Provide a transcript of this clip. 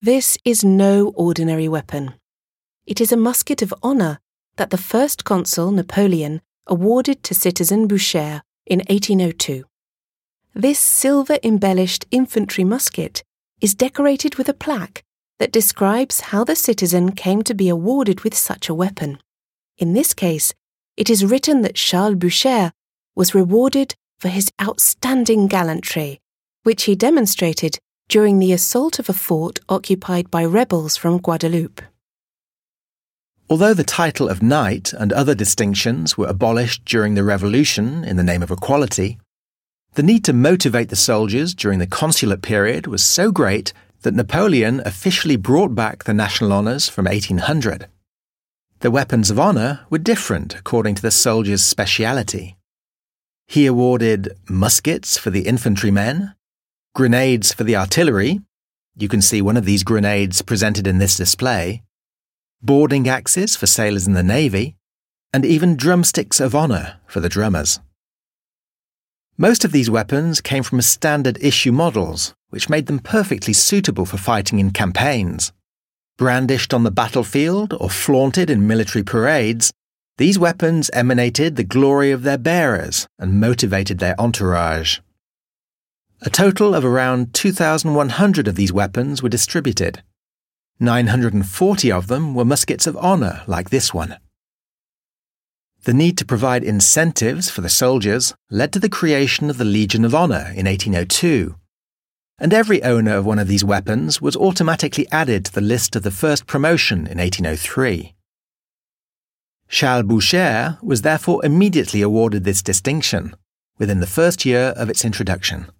This is no ordinary weapon. It is a musket of honour that the first consul, Napoleon, awarded to citizen Boucher in 1802. This silver embellished infantry musket is decorated with a plaque that describes how the citizen came to be awarded with such a weapon. In this case, it is written that Charles Boucher was rewarded for his outstanding gallantry, which he demonstrated during the assault of a fort occupied by rebels from Guadeloupe. Although the title of knight and other distinctions were abolished during the Revolution in the name of equality, the need to motivate the soldiers during the consulate period was so great that Napoleon officially brought back the national honours from 1800. The weapons of honour were different according to the soldiers' speciality. He awarded muskets for the infantrymen, grenades for the artillery. You can see one of these grenades presented in this display. Boarding axes for sailors in the Navy, and even drumsticks of honour for the drummers. Most of these weapons came from standard issue models, which made them perfectly suitable for fighting in campaigns. Brandished on the battlefield or flaunted in military parades, these weapons emanated the glory of their bearers and motivated their entourage. A total of around 2,100 of these weapons were distributed. 940 of them were muskets of honour, like this one. The need to provide incentives for the soldiers led to the creation of the Legion of Honour in 1802. And every owner of one of these weapons was automatically added to the list of the first promotion in 1803. Charles Boucher was therefore immediately awarded this distinction within the first year of its introduction.